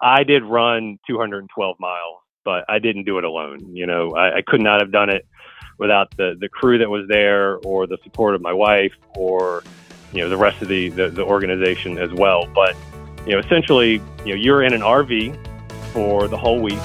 I did run 212 miles, but I didn't do it alone. You know, I, I could not have done it without the, the crew that was there or the support of my wife or, you know, the rest of the, the, the organization as well. But, you know, essentially, you know, you're in an RV for the whole week.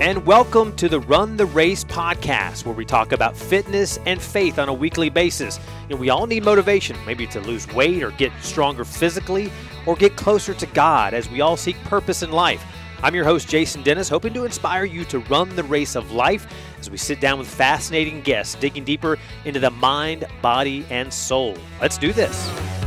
And welcome to the Run the Race podcast, where we talk about fitness and faith on a weekly basis. You know, we all need motivation, maybe to lose weight or get stronger physically or get closer to God as we all seek purpose in life. I'm your host, Jason Dennis, hoping to inspire you to run the race of life as we sit down with fascinating guests, digging deeper into the mind, body, and soul. Let's do this.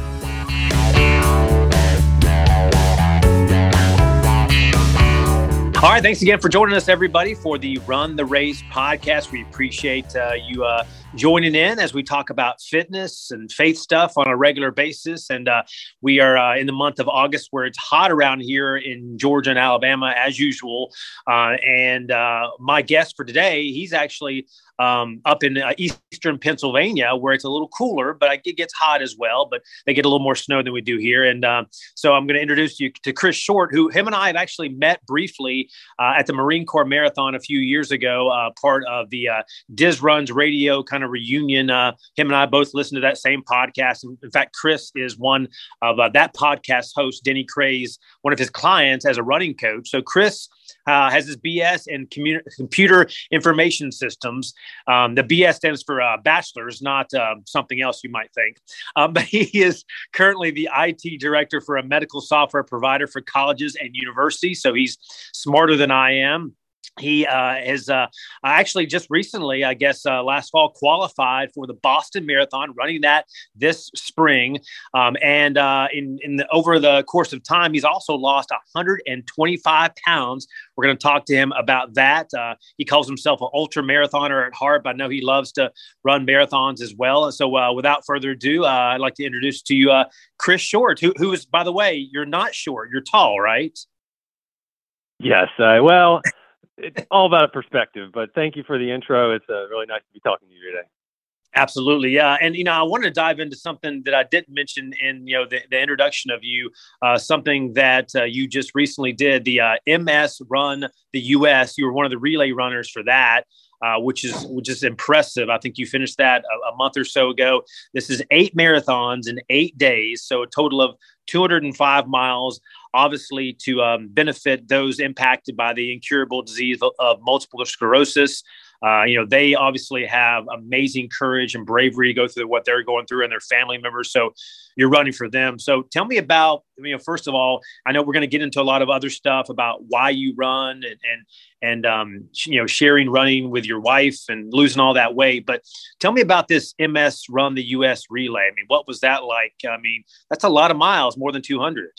All right, thanks again for joining us, everybody, for the Run the Race podcast. We appreciate uh, you uh, joining in as we talk about fitness and faith stuff on a regular basis. And uh, we are uh, in the month of August where it's hot around here in Georgia and Alabama, as usual. Uh, and uh, my guest for today, he's actually um, up in uh, eastern Pennsylvania where it's a little cooler, but it gets hot as well. But they get a little more snow than we do here. And um, so I'm going to introduce you to Chris Short, who him and I have actually met briefly uh, at the Marine Corps Marathon a few years ago, uh, part of the uh, Diz Runs radio kind of reunion. Uh, him and I both listened to that same podcast. In fact, Chris is one of uh, that podcast host, Denny Krahe, one of his clients as a running coach. So Chris uh, has his BS in computer information systems. Um, the BS stands for uh, bachelor's, not uh, something else you might think. Um, but he is currently the IT director for a medical software provider for colleges and universities. So he's smarter than I am he uh, has uh, actually just recently, I guess, uh, last fall qualified for the Boston Marathon, running that this spring. Um, and uh, in in the, over the course of time, he's also lost 125 pounds. We're going to talk to him about that. Uh, he calls himself an ultra marathoner at heart, but I know he loves to run marathons as well. And so, uh, without further ado, I'd like to introduce to you Chris Short, who who is, by the way, you're not short, you're tall, right? Yes. well it's all about a perspective. But thank you for the intro. It's uh, really nice to be talking to you today. Absolutely, yeah, and you know, I wanted to dive into something that I didn't mention in you know the, the introduction of you, uh, something that uh, you just recently did, the uh, MS Run the US. You were one of the relay runners for that. Uh, which is which is impressive. I think you finished that a, a, month or so ago. This is eight marathons in eight days, so a total of 205 miles obviously to um, benefit those impacted by the incurable disease of multiple sclerosis. Uh, you know, they obviously have amazing courage and bravery to go through what they're going through and their family members. So you're running for them. So tell me about, you know, first of all, I know we're going to get into a lot of other stuff about why you run and, and, and, um, you know, sharing running with your wife and losing all that weight. But tell me about this MS Run the US relay. I mean, what was that like? I mean, that's a lot of miles, more than 200.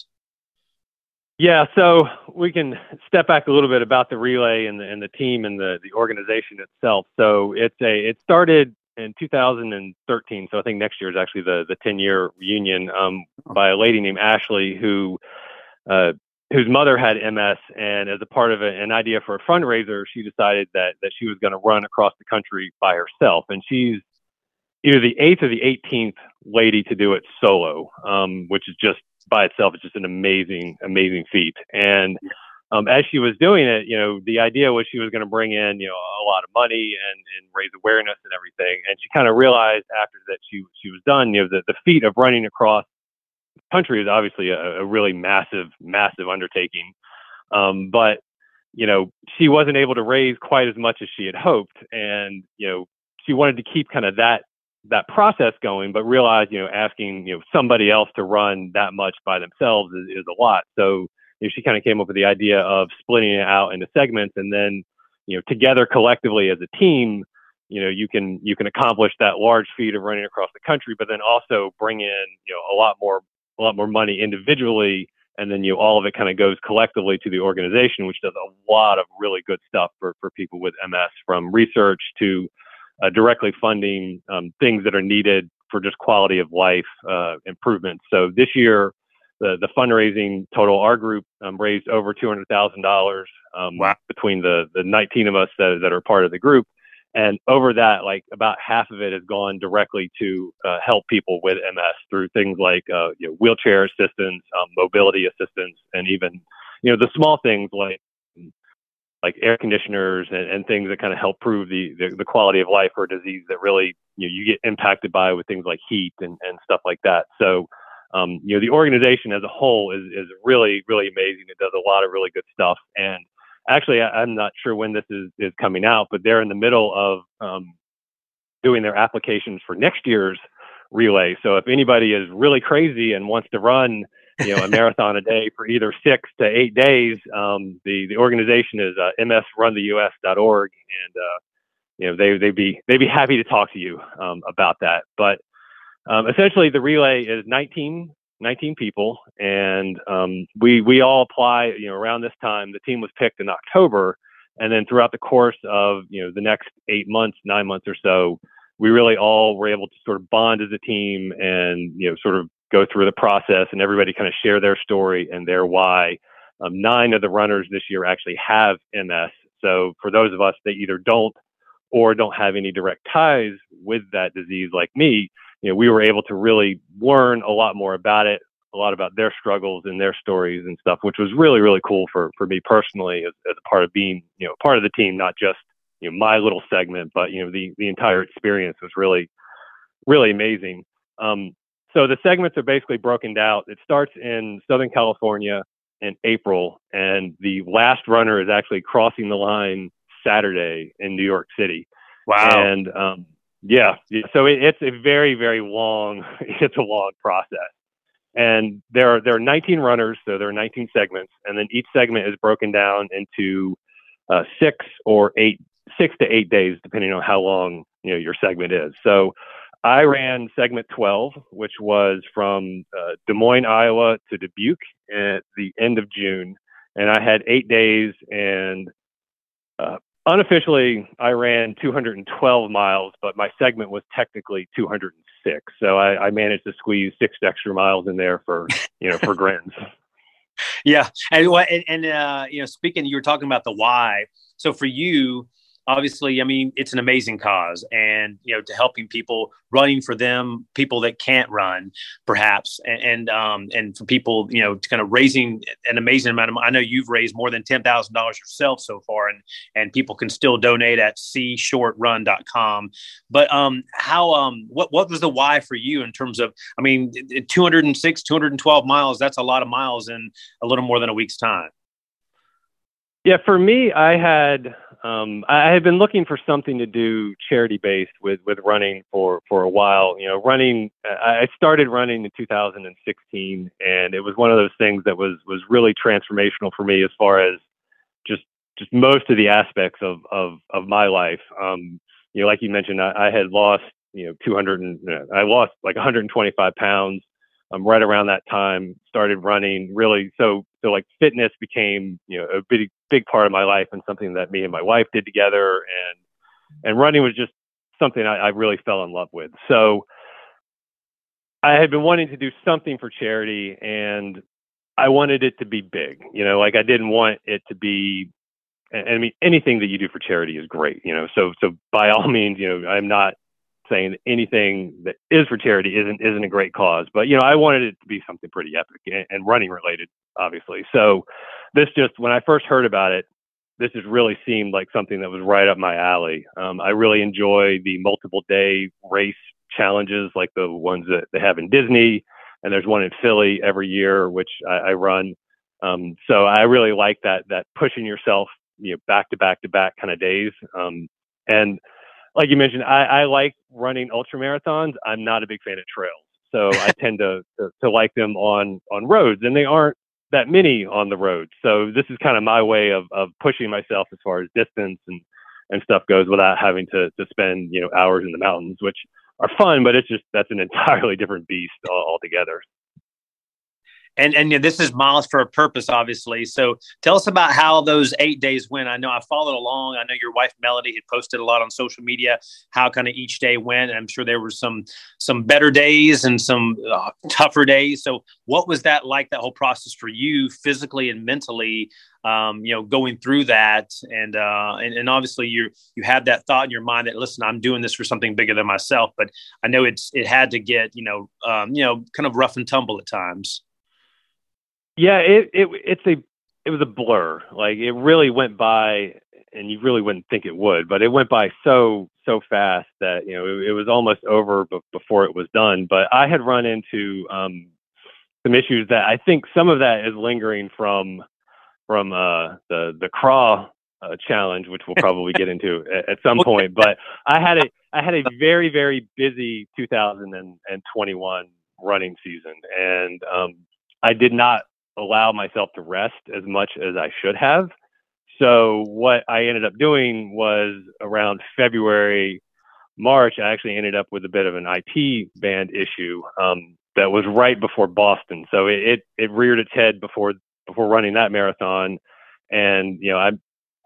Yeah, so we can step back a little bit about the relay and the, and the team and the, the organization itself. So it's a it started in 2013. So I think next year is actually the the 10 year reunion um, by a lady named Ashley who uh, whose mother had MS, and as a part of a, an idea for a fundraiser, she decided that that she was going to run across the country by herself, and she's either the eighth or the 18th lady to do it solo, um, which is just by itself is just an amazing, amazing feat. And um, as she was doing it, you know, the idea was she was going to bring in, you know, a lot of money and, and raise awareness and everything. And she kind of realized after that she she was done, you know, the, the feat of running across the country is obviously a, a really massive, massive undertaking. Um, but you know, she wasn't able to raise quite as much as she had hoped, and you know, she wanted to keep kind of that that process going, but realize, you know, asking, you know, somebody else to run that much by themselves is, is a lot. So, you know, she kind of came up with the idea of splitting it out into segments and then, you know, together collectively as a team, you know, you can, you can accomplish that large feat of running across the country, but then also bring in, you know, a lot more, a lot more money individually. And then, you know, all of it kind of goes collectively to the organization, which does a lot of really good stuff for, for people with MS from research to, uh, directly funding um, things that are needed for just quality of life uh, improvements. So this year, the, the fundraising total, our group um, raised over $200,000 um, wow. between the, the 19 of us that, that are part of the group. And over that, like about half of it has gone directly to uh, help people with MS through things like uh, you know, wheelchair assistance, um, mobility assistance, and even you know the small things like like air conditioners and, and things that kind of help prove the, the, the quality of life for a disease that really you know you get impacted by with things like heat and, and stuff like that. So um, you know the organization as a whole is is really really amazing. It does a lot of really good stuff and actually, I, am not sure when this is, is coming out, but they're in the middle of um, doing their applications for next year's relay. So if anybody is really crazy and wants to run, you know, a marathon a day for either six to eight days, um, the the organization is uh, msruntheus.org, and uh, you know they they'd be they'd be happy to talk to you um, about that. But um, essentially, the relay is 19 19 people, and um, we we all apply. You know, around this time, the team was picked in October, and then throughout the course of you know the next eight months, nine months or so, we really all were able to sort of bond as a team and you know sort of go through the process, and everybody kind of share their story and their why. Um, nine of the runners this year actually have MS. So for those of us that either don't or don't have any direct ties with that disease, like me, you know, we were able to really learn a lot more about it, a lot about their struggles and their stories and stuff, which was really, really cool for, for me personally as, as a part of being, you know, part of the team, not just, you know, my little segment, but, you know, the, the entire experience was really, really amazing. Um, so the segments are basically broken down. It starts in Southern California in April, and the last runner is actually crossing the line Saturday in New York City. Wow. And um, yeah, yeah. So it, it's a very, very long. It's a long process, and there are there are 19 runners, so there are 19 segments, and then each segment is broken down into uh, six or eight, six to eight days, depending on how long you know your segment is. So I ran segment 12, which was from uh, Des Moines, Iowa, to Dubuque at the end of June, and I had eight days and uh, unofficially I ran 212 miles, but my segment was technically 206. So I, I managed to squeeze six extra miles in there for you know for grins. Yeah, and and uh, you know, speaking, you were talking about the why. So for you, obviously, I mean, it's an amazing cause, and you know, to helping people, running for them, people that can't run, perhaps, and and, um, and for people, you know, to kind of raising an amazing amount of. I know you've raised more than ten thousand dollars yourself so far, and and people can still donate at cshortrun.com. But um, how um, what what was the why for you in terms of? I mean, two hundred and six, two hundred and twelve miles. That's a lot of miles in a little more than a week's time. Yeah, for me, I had um, I had been looking for something to do charity based with with running for for a while. You know, running. I started running in 2016, and it was one of those things that was was really transformational for me as far as just just most of the aspects of of of my life. Um, you know, like you mentioned, I, I had lost you know 200 and I lost like 125 pounds um, right around that time started running really so so like fitness became you know a big big part of my life and something that me and my wife did together and and running was just something I, I really fell in love with. So I had been wanting to do something for charity and I wanted it to be big you know like I didn't want it to be I mean anything that you do for charity is great you know so so by all means you know I'm not saying anything that is for charity isn't isn't a great cause. But you know, I wanted it to be something pretty epic and, and running related, obviously. So this just when I first heard about it, this just really seemed like something that was right up my alley. Um, I really enjoy the multiple day race challenges like the ones that they have in Disney, and there's one in Philly every year, which I, I run. Um, so I really like that that pushing yourself, you know, back to back to back kind of days. Um, and like you mentioned, I, I like running ultra marathons. I'm not a big fan of trails, so I tend to, to, to like them on on roads, and they aren't that many on the road. So this is kind of my way of of pushing myself as far as distance and and stuff goes without having to to spend you know hours in the mountains, which are fun, but it's just that's an entirely different beast altogether. And and you know, this is miles for a purpose, obviously. So tell us about how those eight days went. I know I followed along. I know your wife Melody had posted a lot on social media how kind of each day went. I'm sure there were some some better days and some uh, tougher days. So what was that like? That whole process for you, physically and mentally, um, you know, going through that, and, uh, and and obviously you you had that thought in your mind that listen, I'm doing this for something bigger than myself. But I know it's it had to get you know um, you know kind of rough and tumble at times. Yeah, it it it's a it was a blur. Like it really went by, and you really wouldn't think it would, but it went by so so fast that you know it, it was almost over b- before it was done. But I had run into um, some issues that I think some of that is lingering from from uh, the the craw uh, challenge, which we'll probably get into at, at, some point. But I had a I had a very very busy 2021 running season, and um, I did not allow myself to rest as much as I should have. So what I ended up doing was around February, March, I actually ended up with a bit of an IT band issue um, that was right before Boston. So it, it, it reared its head before before running that marathon, and you know I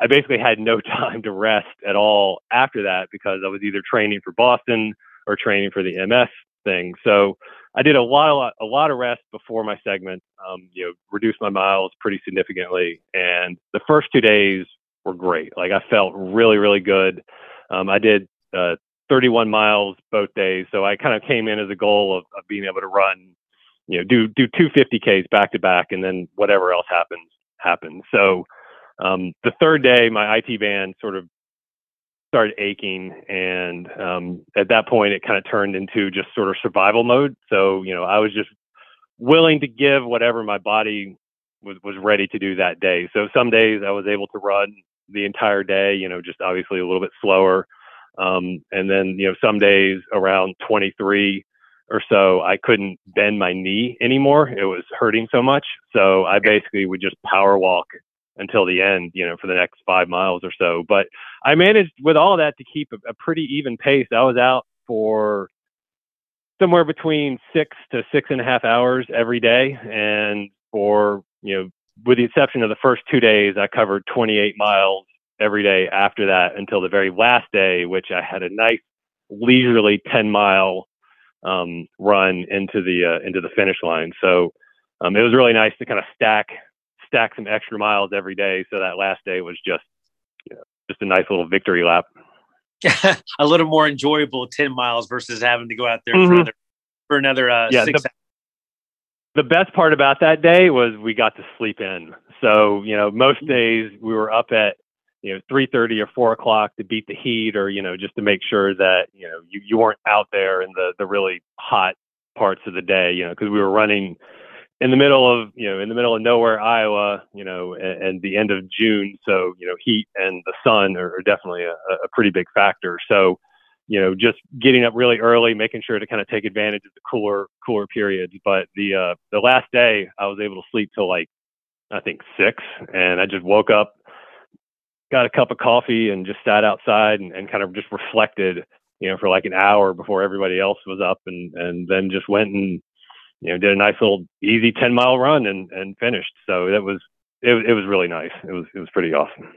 I basically had no time to rest at all after that because I was either training for Boston or training for the MS thing. So I did a lot, a lot, a lot of rest before my segment. Um, you know, reduced my miles pretty significantly, and the first two days were great. Like I felt really, really good. Um, I did uh, 31 miles both days, so I kind of came in as a goal of, of being able to run, you know, do do two 50ks back to back, and then whatever else happens happens. So um, the third day, my IT band sort of started aching and um, at that point it kind of turned into just sort of survival mode. So you know i was just willing to give whatever my body was was ready to do that day. So some days i was able to run the entire day you know just obviously a little bit slower. Um, and then you know some days around 23 or so i couldn't bend my knee anymore. It was hurting so much. So i basically would just power walk until the end, you know, for the next five miles or so. But I managed with all that to keep a, a pretty even pace. I was out for somewhere between six to six and a half hours every day. And for, you know, with the exception of the first two days, I covered 28 miles every day after that until the very last day, which I had a nice leisurely 10 mile um, run into the uh, into the finish line. So um, it was really nice to kind of stack stack some extra miles every day. So that last day was just, you know, just a nice little victory lap. a little more enjoyable 10 miles versus having to go out there mm-hmm. for another, for another uh, yeah, six the, the best part about that day was we got to sleep in. So, you know, most mm-hmm. days we were up at, you know, 3.30 or 4 o'clock to beat the heat or, you know, just to make sure that, you know, you, you weren't out there in the, the really hot parts of the day, you know, because we were running – in the middle of you know in the middle of nowhere Iowa, you know, and, and the end of June, so you know heat and the sun are, are definitely a, a pretty big factor. So you know just getting up really early, making sure to kind of take advantage of the cooler cooler periods. But the uh, the last day, I was able to sleep till like I think six, and I just woke up, got a cup of coffee, and just sat outside and, and kind of just reflected, you know, for like an hour before everybody else was up, and and then just went and you know, did a nice little easy 10 mile run and, and finished. So that was, it, it was really nice. It was, it was pretty awesome.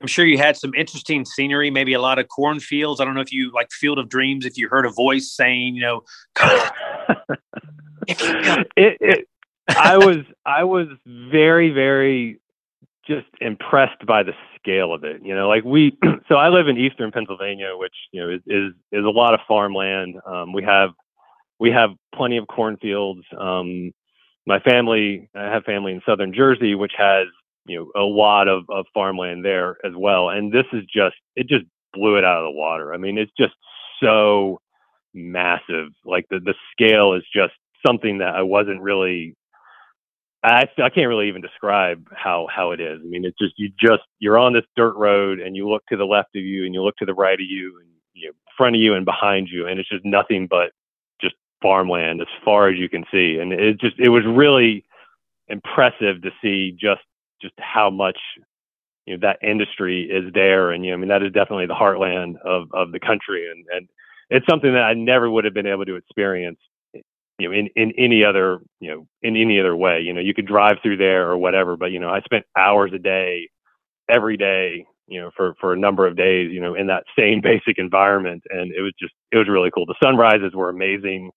I'm sure you had some interesting scenery, maybe a lot of cornfields. I don't know if you like Field of Dreams, if you heard a voice saying, you know, it, it, I was, I was very, very just impressed by the scale of it. You know, like we, so I live in Eastern Pennsylvania, which, you know, is, is, is a lot of farmland. Um, we have we have plenty of cornfields. Um, my family, I have family in southern Jersey, which has you know a lot of, of farmland there as well. And this is just it just blew it out of the water. I mean, it's just so massive. Like the the scale is just something that I wasn't really. I, I can't really even describe how how it is. I mean, it's just you just you're on this dirt road and you look to the left of you and you look to the right of you and you know, front of you and behind you, and it's just nothing but farmland as far as you can see, and it just it was really impressive to see just just how much you know that industry is there, and you know I mean that is definitely the heartland of of the country, and and it's something that I never would have been able to experience you know in in any other you know in any other way. You know, you could drive through there or whatever, but you know, I spent hours a day, every day, you know, for for a number of days, you know, in that same basic environment, and it was just it was really cool. The sunrises were amazing.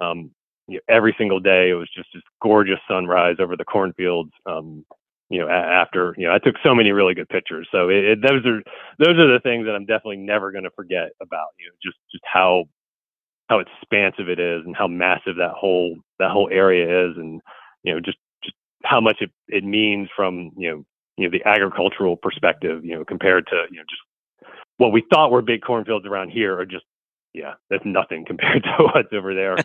Um, you know, every single day it was just this gorgeous sunrise over the cornfields. Um, you know, after you know, I took so many really good pictures. So it, it, those are those are the things that I'm definitely never going to forget about. You know, just just how how expansive it is and how massive that whole that whole area is, and you know, just just how much it it means from you know you know the agricultural perspective. You know, compared to you know just what we thought were big cornfields around here are just yeah, that's nothing compared to what's over there.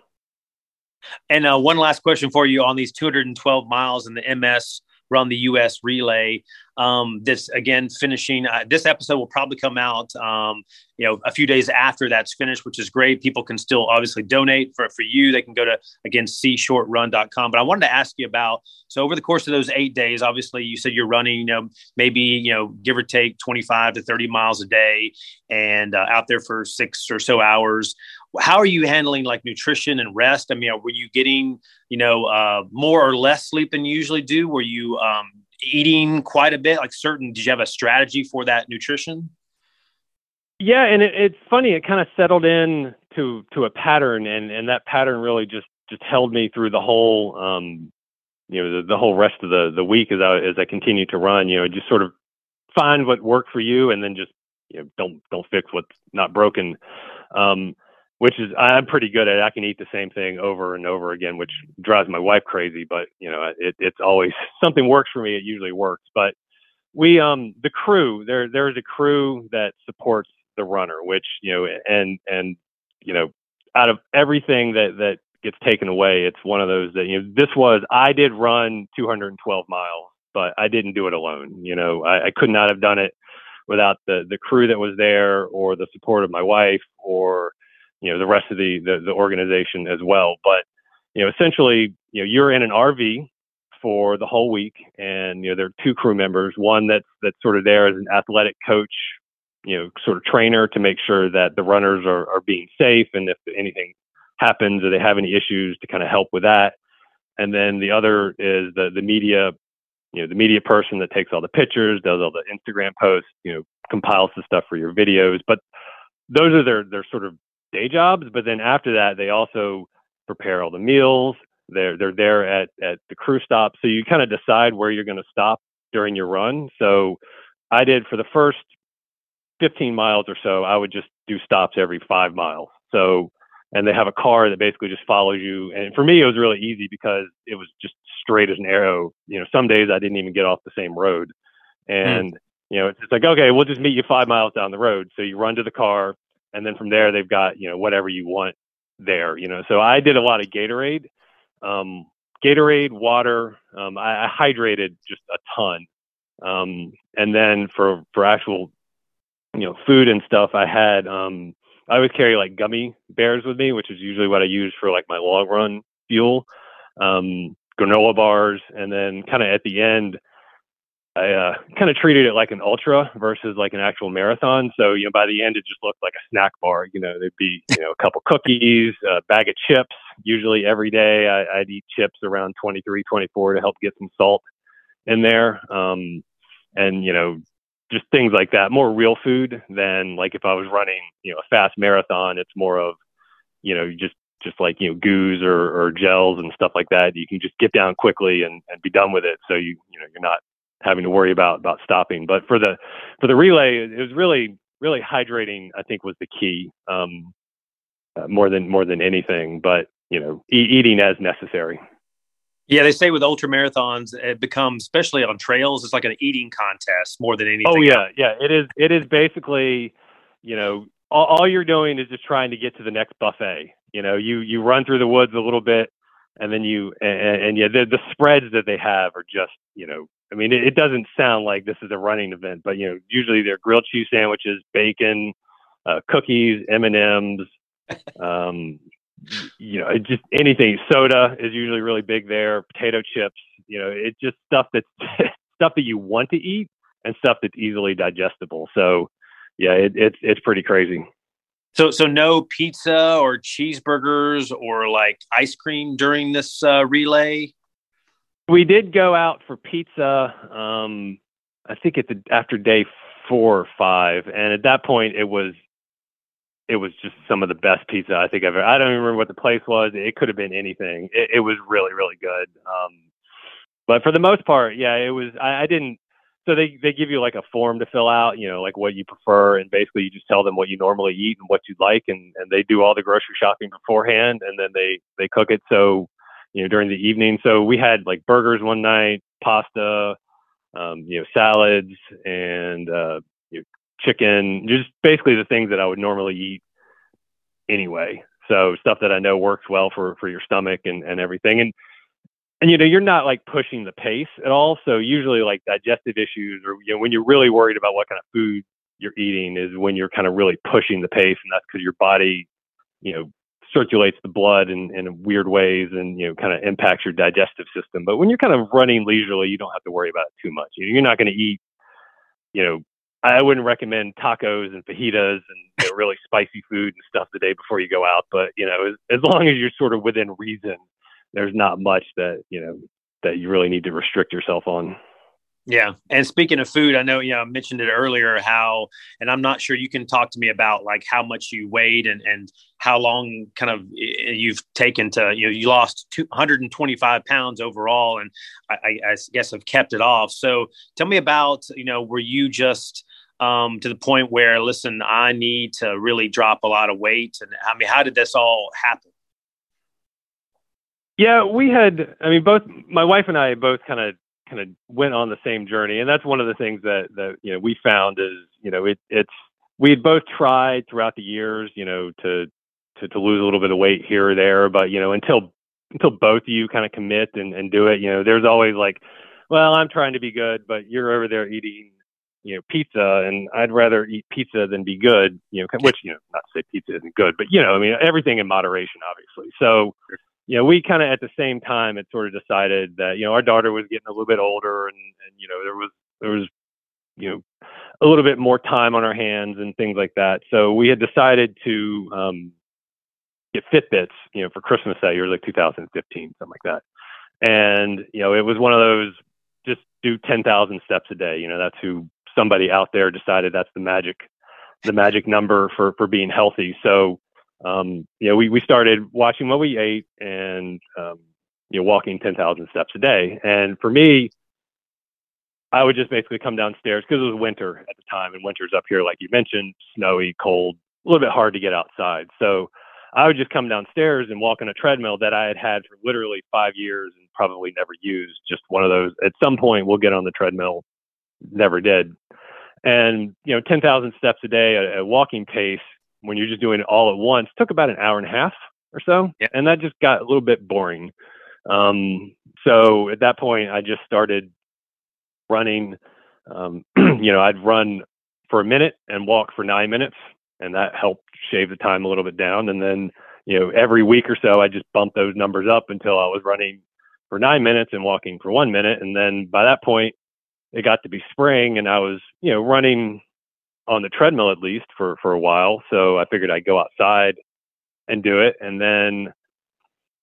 And uh, one last question for you on these 212 miles in the MS run the U.S. relay. Um, this again finishing. Uh, this episode will probably come out, um, you know, a few days after that's finished, which is great. People can still obviously donate for for you. They can go to again cshortrun.com. But I wanted to ask you about so over the course of those eight days, obviously you said you're running, you know, maybe you know give or take 25 to 30 miles a day, and uh, out there for six or so hours how are you handling like nutrition and rest? I mean, were you getting, you know, uh, more or less sleep than you usually do? Were you um, eating quite a bit? Like certain, did you have a strategy for that nutrition? Yeah, and it, it's funny. It kind of settled in to to a pattern, and and that pattern really just just held me through the whole, um, you know, the, the whole rest of the the week as I as I continued to run. You know, just sort of find what worked for you, and then just you know don't don't fix what's not broken. Um, which is I'm pretty good at. I can eat the same thing over and over again, which drives my wife crazy. But you know, it, it's always something works for me. It usually works. But we, um, the crew, there, there's a crew that supports the runner, which you know, and and you know, out of everything that that gets taken away, it's one of those that you know, this was I did run 212 miles, but I didn't do it alone. You know, I, I could not have done it without the the crew that was there or the support of my wife or you know the rest of the, the the, organization as well. But you know, essentially, you know, you're in an RV for the whole week, and you know there are two crew members. One that's that's sort of there as an athletic coach, you know, sort of trainer to make sure that the runners are are being safe, and if anything happens or they have any issues, to kind of help with that. And then the other is the the media you know the media person that takes all the pictures does all the instagram posts you know compiles the stuff for your videos but those are their their sort of day jobs, but then after that, they also prepare all the meals. They're they're there at at the crew stop, so you kind of decide where you're going to stop during your run. So I did for the first 15 miles or so, I would just do stops every five miles. So and they have a car that basically just follows you. And for me, it was really easy because it was just straight as an arrow. You know, some days I didn't even get off the same road, hmm. and mm. you know, it's just like okay, we'll just meet you five miles down the road. So you run to the car, and then from there they've got you know whatever you want there. You know, so I did a lot of Gatorade, um, Gatorade, water. Um, I, I, hydrated just a ton, um, and then for for actual you know food and stuff, I had um, I always carry like gummy bears with me, which is usually what I use for like my long run fuel. Um, granola bars, and then kind of at the end, I uh, kind of treated it like an ultra versus like an actual marathon. So, you know, by the end, it just looked like a snack bar. You know, there'd be, you know, a couple cookies, a bag of chips. Usually every day I, I'd eat chips around 23, 24 to help get some salt in there. Um, and, you know, just things like that, more real food than like if I was running, you know, a fast marathon, it's more of, you know, just, just like, you know, goos or, or gels and stuff like that. You can just get down quickly and, and be done with it. So you, you know, you're not having to worry about about stopping. But for the for the relay, it was really really hydrating. I think was the key um, uh, more than more than anything. But you know, e- eating as necessary. Yeah, they say with ultra marathons, it becomes especially on trails, it's like an eating contest more than anything. Oh yeah, else. yeah. It is. It is basically, you know, all, all you're doing is just trying to get to the next buffet. You know, you you run through the woods a little bit, and then you and, and yeah, the the spreads that they have are just you know I mean, it, it, doesn't sound like this is a running event, but you know, usually they're grilled cheese sandwiches, bacon, uh, cookies, M and M's, um, you know, just anything. Soda is usually really big there. Potato chips, you know, it's just stuff that's stuff that you want to eat and stuff that's easily digestible. So, yeah, it, it's it's pretty crazy. So, so no pizza or cheeseburgers or like ice cream during this uh, relay. We did go out for pizza. Um, I think it's after day four or five, and at that point, it was it was just some of the best pizza I think I've ever. I don't even remember what the place was. It could have been anything. It, it was really, really good. Um, but for the most part, yeah, it was. I, I didn't. So they they give you like a form to fill out, you know, like what you prefer, and basically you just tell them what you normally eat and what you like, and and they do all the grocery shopping beforehand, and then they they cook it. So you know during the evening. So we had like burgers one night, pasta, um, you know, salads, and uh, you know, chicken, just basically the things that I would normally eat anyway. So stuff that I know works well for for your stomach and and everything. And and you know you're not like pushing the pace at all. So usually like digestive issues or you know when you're really worried about what kind of food you're eating is when you're kind of really pushing the pace, and that's because your body, you know, circulates the blood in, in weird ways and you know kind of impacts your digestive system. But when you're kind of running leisurely, you don't have to worry about it too much. You're not going to eat, you know, I wouldn't recommend tacos and fajitas and you know, really spicy food and stuff the day before you go out. But you know, as, as long as you're sort of within reason, there's not much that you know that you really need to restrict yourself on. Yeah. And speaking of food, I know, you know, I mentioned it earlier how, and I'm not sure you can talk to me about like how much you weighed and, and how long kind of you've taken to, you know, you lost 225 pounds overall and I, I guess have kept it off. So tell me about, you know, were you just, um, to the point where, listen, I need to really drop a lot of weight. And I mean, how did this all happen? Yeah, we had, I mean, both my wife and I both kind of, kind of went on the same journey. And that's one of the things that, that, you know, we found is, you know, it, it's, we had both tried throughout the years, you know, to, to, to lose a little bit of weight here or there, but, you know, until, until both of you kind of commit and, and do it, you know, there's always like, well, I'm trying to be good, but you're over there eating you know pizza and i'd rather eat pizza than be good you know which you know not to say pizza isn't good but you know i mean everything in moderation obviously. So you know we kind of at the same time had sort of decided that you know our daughter was getting a little bit older and and you know there was there was you know a little bit more time on our hands and things like that so we had decided to um get fitbits you know for christmas that year like 2015 something like that and you know it was one of those just do 10,000 steps a day you know that's who somebody out there decided that's the magic the magic number for for being healthy. So um, you know, we we started watching what we ate and um, you know walking ten thousand steps a day. And for me, I would just basically come downstairs because it was winter at the time, and winter's up here, like you mentioned, snowy, cold, a little bit hard to get outside. So I would just come downstairs and walk on a treadmill that I had had for literally five years and probably never used. Just one of those. At some point, we'll get on the treadmill. Never did. And you know, 10,000 steps a day at a walking pace when you're just doing it all at once took about an hour and a half or so, yeah. and that just got a little bit boring. Um, so at that point, I just started running. Um, you know, I'd run for a minute and walk for nine minutes, and that helped shave the time a little bit down. And then, you know, every week or so, I just bumped those numbers up until I was running for nine minutes and walking for one minute. And then by that point, it got to be spring and I was, you know, running on the treadmill at least for for a while. So I figured I'd go outside and do it. And then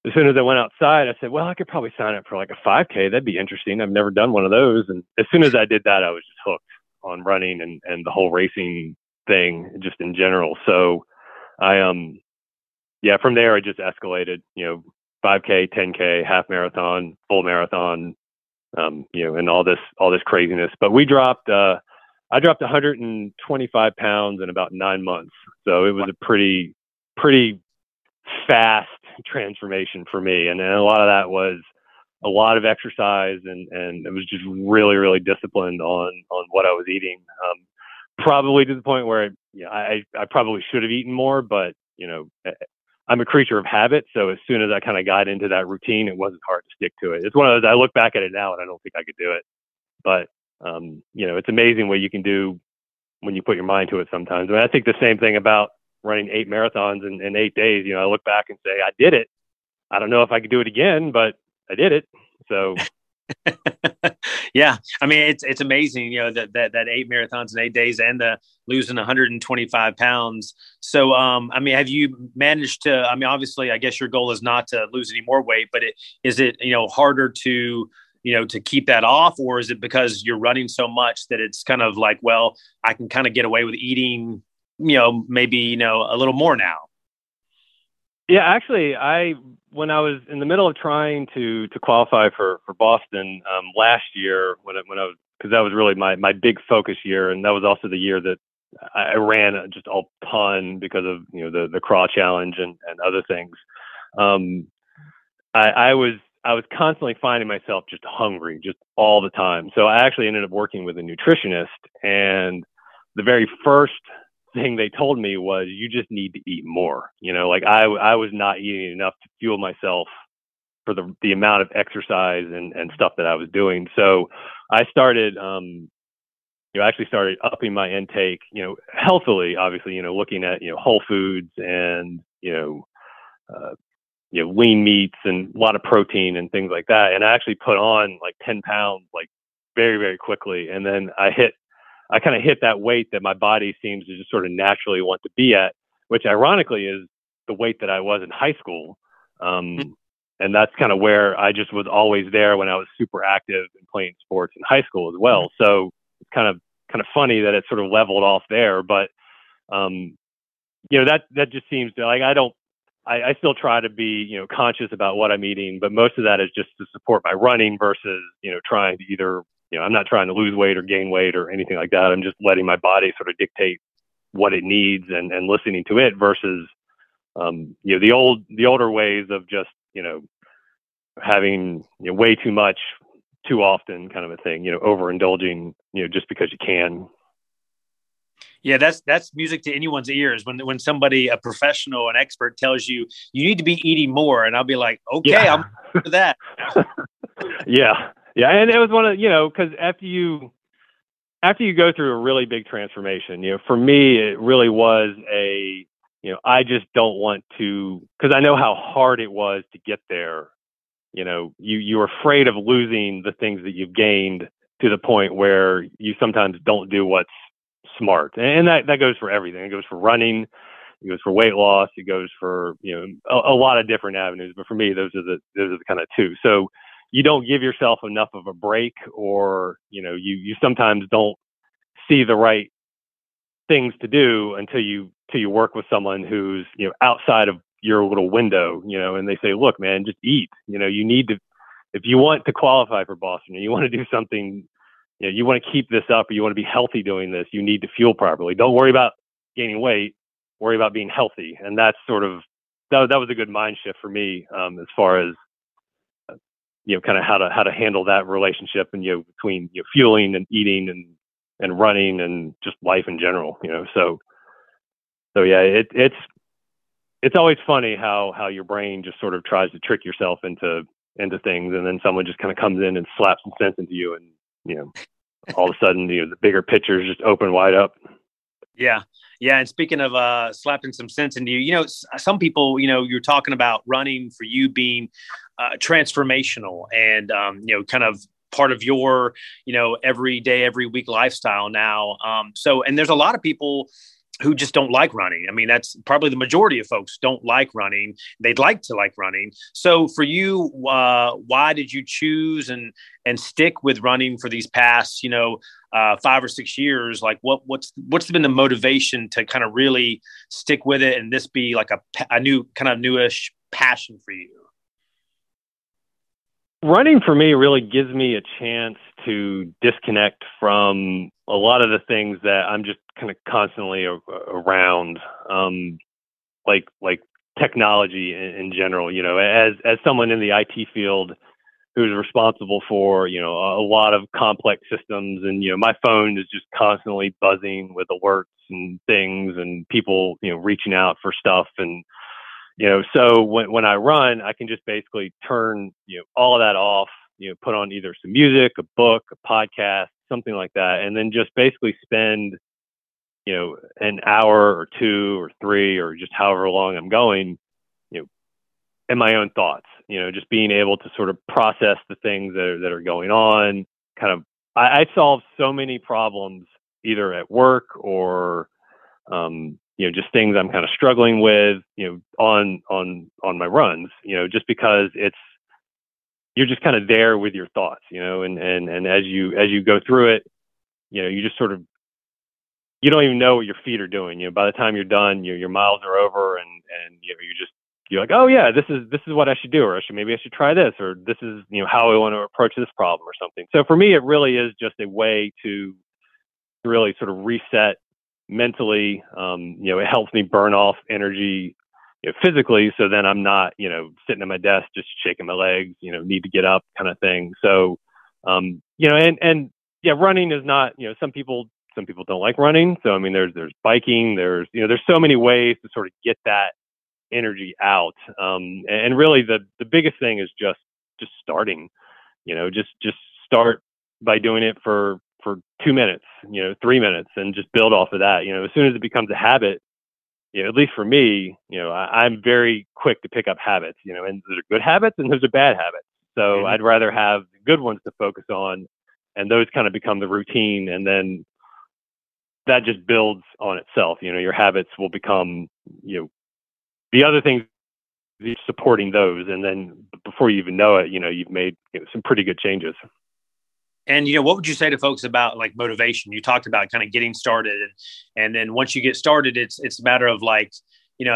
as soon as I went outside, I said, well, I could probably sign up for like a 5K. That'd be interesting. I've never done one of those. And as soon as I did that, I was just hooked on running and, and the whole racing thing just in general. So I, um, yeah, from there, it just escalated, you know, 5K, 10K, half marathon, full marathon, um, you know, and all this all this craziness. But we dropped. Uh, I dropped 125 pounds in about nine months, so it was a pretty pretty fast transformation for me, and, and a lot of that was a lot of exercise, and and it was just really really disciplined on on what I was eating. Um, probably to the point where you know, I I probably should have eaten more, but you know I'm a creature of habit. So as soon as I kind of got into that routine, it wasn't hard to stick to it. It's one of those, I look back at it now and I don't think I could do it. But, um, you know, it's amazing what you can do when you put your mind to it sometimes. I mean, I think the same thing about running eight marathons in, in eight days. You know, I look back and say, I did it. I don't know if I could do it again, but I did it. So Yeah, I mean it's it's amazing, you know that that that eight marathons in eight days and the losing 125 pounds. So, um, I mean, have you managed to? I mean, obviously, I guess your goal is not to lose any more weight, but it, is it you know harder to you know to keep that off, or is it because you're running so much that it's kind of like, well, I can kind of get away with eating, you know, maybe you know a little more now. Yeah, actually, I when I was in the middle of trying to to qualify for for Boston um, last year, when I, when I was because that was really my my big focus year, and that was also the year that I ran just a ton because of you know the the crawl challenge and and other things. Um, I, I was I was constantly finding myself just hungry, just all the time. So I actually ended up working with a nutritionist, and the very first thing they told me was you just need to eat more. You know, like I I was not eating enough to fuel myself for the the amount of exercise and and stuff that I was doing. So I started um you know actually started upping my intake, you know, healthily, obviously, you know, looking at, you know, whole foods and, you know, uh, you know, lean meats and a lot of protein and things like that. And I actually put on like 10 pounds like very, very quickly. And then I hit I kind of hit that weight that my body seems to just sort of naturally want to be at, which ironically is the weight that I was in high school. Um, hmm. and that's kind of where I just was always there when I was super active and playing sports in high school as well. Hmm. So it's kind of kind of funny that it sort of leveled off there, but um, you know that that just seems to like I don't I, I, still try to be, you know, conscious about what I'm eating, but most of that is just to support my running versus, you know, trying to either you know, I'm not trying to lose weight or gain weight or anything like that. I'm just letting my body sort of dictate what it needs and, and listening to it versus, um, you know, the old, the older ways of just, you know, having you know, way too much too often kind of a thing, you know, overindulging, you know, just because you can. Yeah, that's that's music to anyone's ears when when somebody a professional an expert tells you you need to be eating more and I'll be like, "Okay, yeah. I'm for that." yeah. Yeah, and it was one of you know because after you after you go through a really big transformation, you know, for me it really was a you know I just don't want to because I know how hard it was to get there. You know, you you're afraid of losing the things that you've gained to the point where you sometimes don't do what's smart, and that that goes for everything. It goes for running, it goes for weight loss, it goes for you know a, a lot of different avenues. But for me, those are the those are the kind of two. So you don't give yourself enough of a break or you know you you sometimes don't see the right things to do until you until you work with someone who's you know outside of your little window you know and they say look man just eat you know you need to if you want to qualify for boston and you want to do something you know you want to keep this up or you want to be healthy doing this you need to fuel properly don't worry about gaining weight worry about being healthy and that's sort of that, that was a good mind shift for me um, as far as you know, kind of how to how to handle that relationship and you know between you know, fueling and eating and and running and just life in general, you know. So so yeah, it, it's it's always funny how how your brain just sort of tries to trick yourself into into things, and then someone just kind of comes in and slaps some sense into you, and you know, all of a sudden, you know, the bigger pictures just open wide up. Yeah, yeah. And speaking of uh, slapping some sense into you, you know, some people, you know, you're talking about running for you being uh, transformational and um, you know kind of part of your you know every day every week lifestyle now um, so and there's a lot of people who just don't like running. I mean, that's probably the majority of folks don't like running. They'd like to like running. So for you, uh, why did you choose and and stick with running for these past, you know, uh, five or six years? Like, what what's what's been the motivation to kind of really stick with it and this be like a a new kind of newish passion for you? Running for me really gives me a chance to disconnect from a lot of the things that I'm just kind of constantly a- around, um, like like technology in, in, general. You know, as as someone in the IT field who's responsible for you know a, a lot of complex systems, and you know my phone is just constantly buzzing with alerts and things, and people you know reaching out for stuff and you know so when when i run i can just basically turn you know all of that off you know put on either some music a book a podcast something like that and then just basically spend you know an hour or two or three or just however long i'm going you know in my own thoughts you know just being able to sort of process the things that are, that are going on kind of I, I solve so many problems either at work or um, you know just things I'm kind of struggling with you know on on on my runs you know just because it's you're just kind of there with your thoughts you know and and and as you as you go through it you know you just sort of you don't even know what your feet are doing you know by the time you're done your your miles are over and and you know you just you're like oh yeah this is this is what I should do or I should maybe I should try this or this is you know how I want to approach this problem or something. So for me it really is just a way to really sort of reset mentally. Um, you know, it helps me burn off energy you know, physically. So then I'm not, you know, sitting at my desk just shaking my legs, you know, need to get up kind of thing. So, um, you know, and, and yeah, running is not, you know, some people, some people don't like running. So, I mean, there's, there's biking, there's, you know, there's so many ways to sort of get that energy out. Um, and really the, the biggest thing is just, just starting, you know, just, just start by doing it for for two minutes, you know, three minutes, and just build off of that. You know, as soon as it becomes a habit, you know, at least for me, you know, I, am very quick to pick up habits. You know, and there's good habits and there's are bad habits. So mm-hmm. I'd rather have good ones to focus on, and those kind of become the routine, and then that just builds on itself. You know, your habits will become, you know, the other things supporting those, and then before you even know it, you know, you've made you know, some pretty good changes. And you know, what would you say to folks about like motivation? You talked about kind of getting started, and and then once you get started, it's it's a matter of like, you know,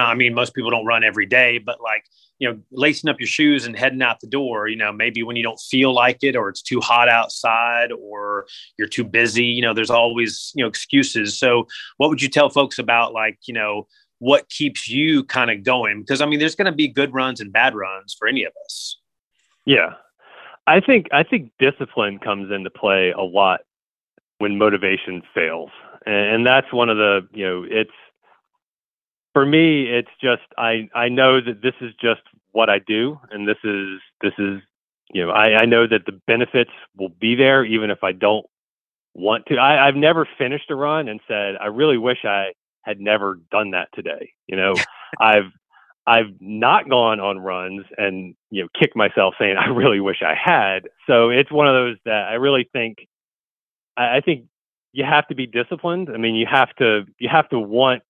I mean, most people don't run every day, but like, you know, lacing up your shoes and heading out the door. You know, maybe when you don't feel like it, or it's too hot outside, or you're too busy. You know, there's always you know excuses. So, what would you tell folks about like, you know, what keeps you kind of going? Because I mean, there's going to be good runs and bad runs for any of us. Yeah, I think I think discipline comes into play a lot when motivation fails, and, that's one of the you know it's for me it's just I I know that this is just what I do, and this is this is you know I I know that the benefits will be there even if I don't want to. I, I've never finished a run and said I really wish I had never done that today. You know, I've I've not gone on runs and you know kicked myself saying I really wish I had. So it's one of those that I really think I, I think you have to be disciplined. I mean, you have to you have to want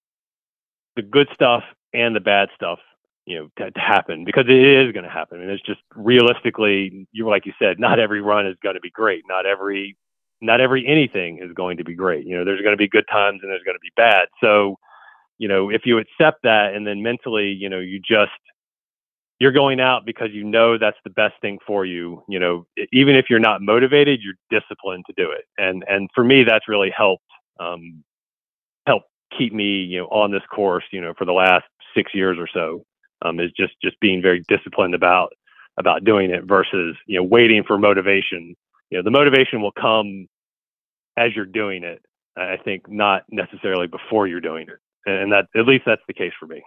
the good stuff and the bad stuff, you know, to, to happen because it is going to happen. And it's just realistically, you like you said, not every run is going to be great. Not every not every anything is going to be great. You know, there's going to be good times and there's going to be bad. So you know, if you accept that and then mentally, you know, you just you're going out because you know that's the best thing for you, you know, even if you're not motivated, you're disciplined to do it. And and for me that's really helped um help keep me, you know, on this course, you know, for the last 6 years or so. Um is just just being very disciplined about about doing it versus, you know, waiting for motivation. You know, the motivation will come as you're doing it. I think not necessarily before you're doing it and that at least that's the case for me.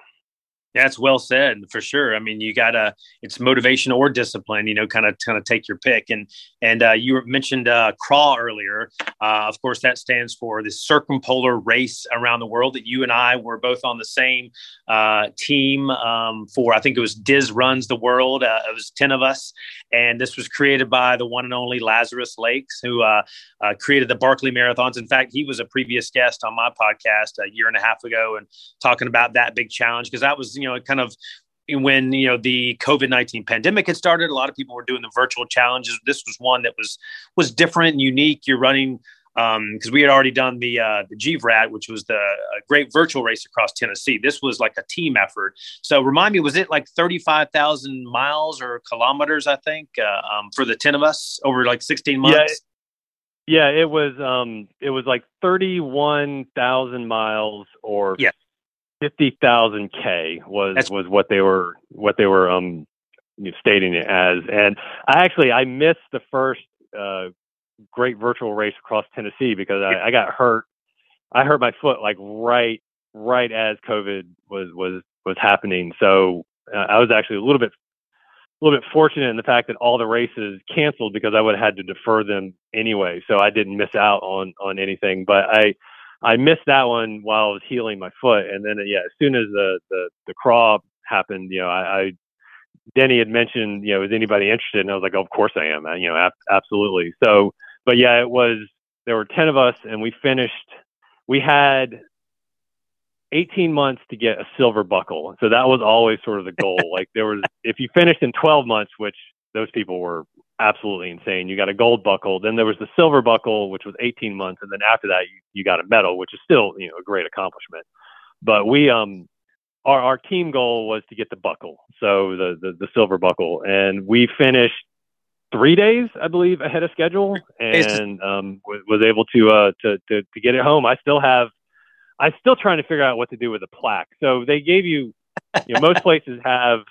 That's well said for sure. I mean, you gotta it's motivation or discipline, you know, kind of kind of take your pick. And and uh, you mentioned uh, CRAW earlier. Uh, of course, that stands for the Circumpolar Race around the world. That you and I were both on the same uh, team um, for. I think it was Diz runs the world. Uh, it was ten of us, and this was created by the one and only Lazarus Lakes, who uh, created the Barkley Marathons. In fact, he was a previous guest on my podcast a year and a half ago, and talking about that big challenge because that was you know, kind of when you know the COVID nineteen pandemic had started, a lot of people were doing the virtual challenges. This was one that was was different and unique. You're running because um, we had already done the uh, the GVRAT, which was the great virtual race across Tennessee. This was like a team effort. So remind me, was it like thirty five thousand miles or kilometers? I think uh, um, for the ten of us over like sixteen months. Yeah, yeah, it was. Um, it was like thirty one thousand miles or yeah fifty thousand K was That's- was what they were what they were um stating it as. And I actually I missed the first uh, great virtual race across Tennessee because I, I got hurt. I hurt my foot like right right as COVID was was was happening. So uh, I was actually a little bit a little bit fortunate in the fact that all the races canceled because I would have had to defer them anyway. So I didn't miss out on on anything. But I I missed that one while I was healing my foot, and then yeah, as soon as the the the craw happened, you know, I, I Denny had mentioned, you know, is anybody interested? And I was like, oh, of course I am. You know, ab- absolutely. So, but yeah, it was. There were ten of us, and we finished. We had 18 months to get a silver buckle. So that was always sort of the goal. like there was, if you finished in 12 months, which those people were absolutely insane, you got a gold buckle. Then there was the silver buckle, which was 18 months, and then after that, you, you got a medal, which is still you know a great accomplishment. But we um our our team goal was to get the buckle, so the the, the silver buckle, and we finished three days, I believe, ahead of schedule, and um, was, was able to uh to, to to get it home. I still have. I'm still trying to figure out what to do with the plaque. So they gave you, you know, most places have